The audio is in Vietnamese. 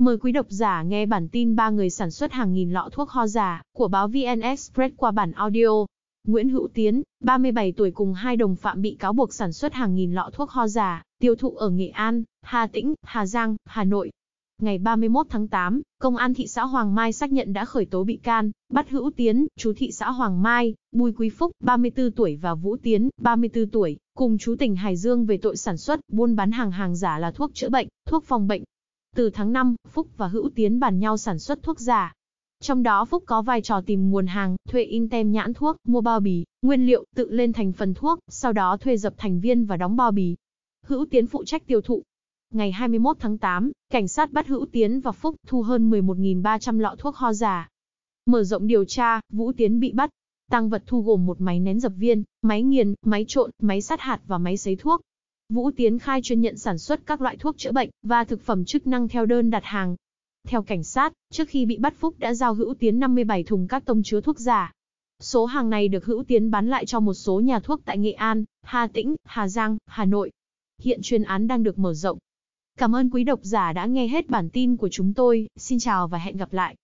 Mời quý độc giả nghe bản tin ba người sản xuất hàng nghìn lọ thuốc ho giả của báo VN Express qua bản audio. Nguyễn Hữu Tiến, 37 tuổi cùng hai đồng phạm bị cáo buộc sản xuất hàng nghìn lọ thuốc ho giả, tiêu thụ ở Nghệ An, Hà Tĩnh, Hà Giang, Hà Nội. Ngày 31 tháng 8, Công an thị xã Hoàng Mai xác nhận đã khởi tố bị can, bắt Hữu Tiến, chú thị xã Hoàng Mai, Bùi Quý Phúc, 34 tuổi và Vũ Tiến, 34 tuổi, cùng chú tỉnh Hải Dương về tội sản xuất, buôn bán hàng hàng giả là thuốc chữa bệnh, thuốc phòng bệnh. Từ tháng 5, Phúc và Hữu Tiến bàn nhau sản xuất thuốc giả. Trong đó Phúc có vai trò tìm nguồn hàng, thuê in tem nhãn thuốc, mua bao bì, nguyên liệu, tự lên thành phần thuốc, sau đó thuê dập thành viên và đóng bao bì. Hữu Tiến phụ trách tiêu thụ, Ngày 21 tháng 8, cảnh sát bắt Hữu Tiến và Phúc thu hơn 11.300 lọ thuốc ho giả. Mở rộng điều tra, Vũ Tiến bị bắt. Tăng vật thu gồm một máy nén dập viên, máy nghiền, máy trộn, máy sát hạt và máy sấy thuốc. Vũ Tiến khai chuyên nhận sản xuất các loại thuốc chữa bệnh và thực phẩm chức năng theo đơn đặt hàng. Theo cảnh sát, trước khi bị bắt Phúc đã giao Hữu Tiến 57 thùng các tông chứa thuốc giả. Số hàng này được Hữu Tiến bán lại cho một số nhà thuốc tại Nghệ An, Hà Tĩnh, Hà Giang, Hà Nội. Hiện chuyên án đang được mở rộng. Cảm ơn quý độc giả đã nghe hết bản tin của chúng tôi, xin chào và hẹn gặp lại.